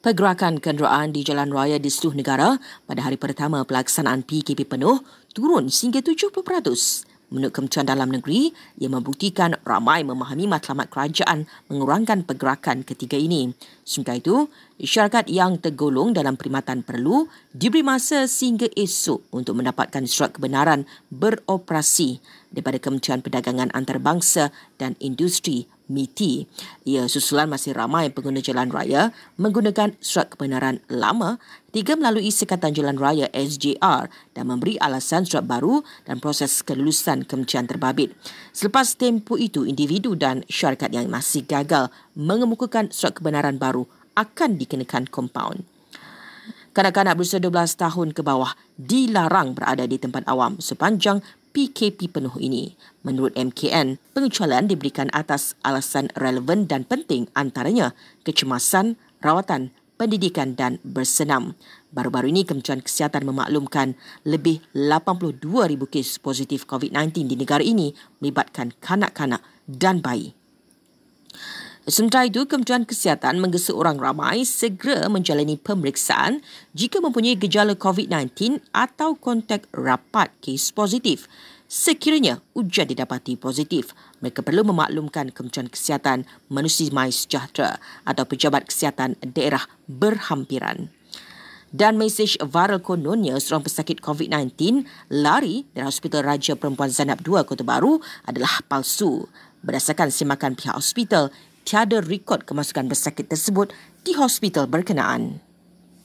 Pergerakan kenderaan di jalan raya di seluruh negara pada hari pertama pelaksanaan PKP penuh turun sehingga 70%. Menurut Kementerian Dalam Negeri, ia membuktikan ramai memahami matlamat kerajaan mengurangkan pergerakan ketiga ini. Sementara itu, syarikat yang tergolong dalam perkhidmatan perlu diberi masa sehingga esok untuk mendapatkan surat kebenaran beroperasi daripada Kementerian Perdagangan Antarabangsa dan Industri MITI. Ia susulan masih ramai pengguna jalan raya menggunakan surat kebenaran lama tiga melalui Sekatan Jalan Raya SJR dan memberi alasan surat baru dan proses kelulusan kementerian terbabit. Selepas tempoh itu, individu dan syarikat yang masih gagal mengemukakan surat kebenaran baru akan dikenakan kompaun. Kanak-kanak berusia 12 tahun ke bawah dilarang berada di tempat awam sepanjang PKP penuh ini. Menurut MKN, pengecualian diberikan atas alasan relevan dan penting antaranya kecemasan, rawatan, pendidikan dan bersenam. Baru-baru ini Kementerian Kesihatan memaklumkan lebih 82,000 kes positif COVID-19 di negara ini melibatkan kanak-kanak dan bayi. Sementara itu, Kementerian Kesihatan menggesa orang ramai segera menjalani pemeriksaan jika mempunyai gejala COVID-19 atau kontak rapat kes positif. Sekiranya ujian didapati positif, mereka perlu memaklumkan Kementerian Kesihatan Manusia Mai Sejahtera atau Pejabat Kesihatan Daerah berhampiran. Dan mesej viral kononnya seorang pesakit COVID-19 lari dari Hospital Raja Perempuan Zainab II Kota Baru adalah palsu. Berdasarkan semakan pihak hospital, tiada rekod kemasukan pesakit tersebut di hospital berkenaan.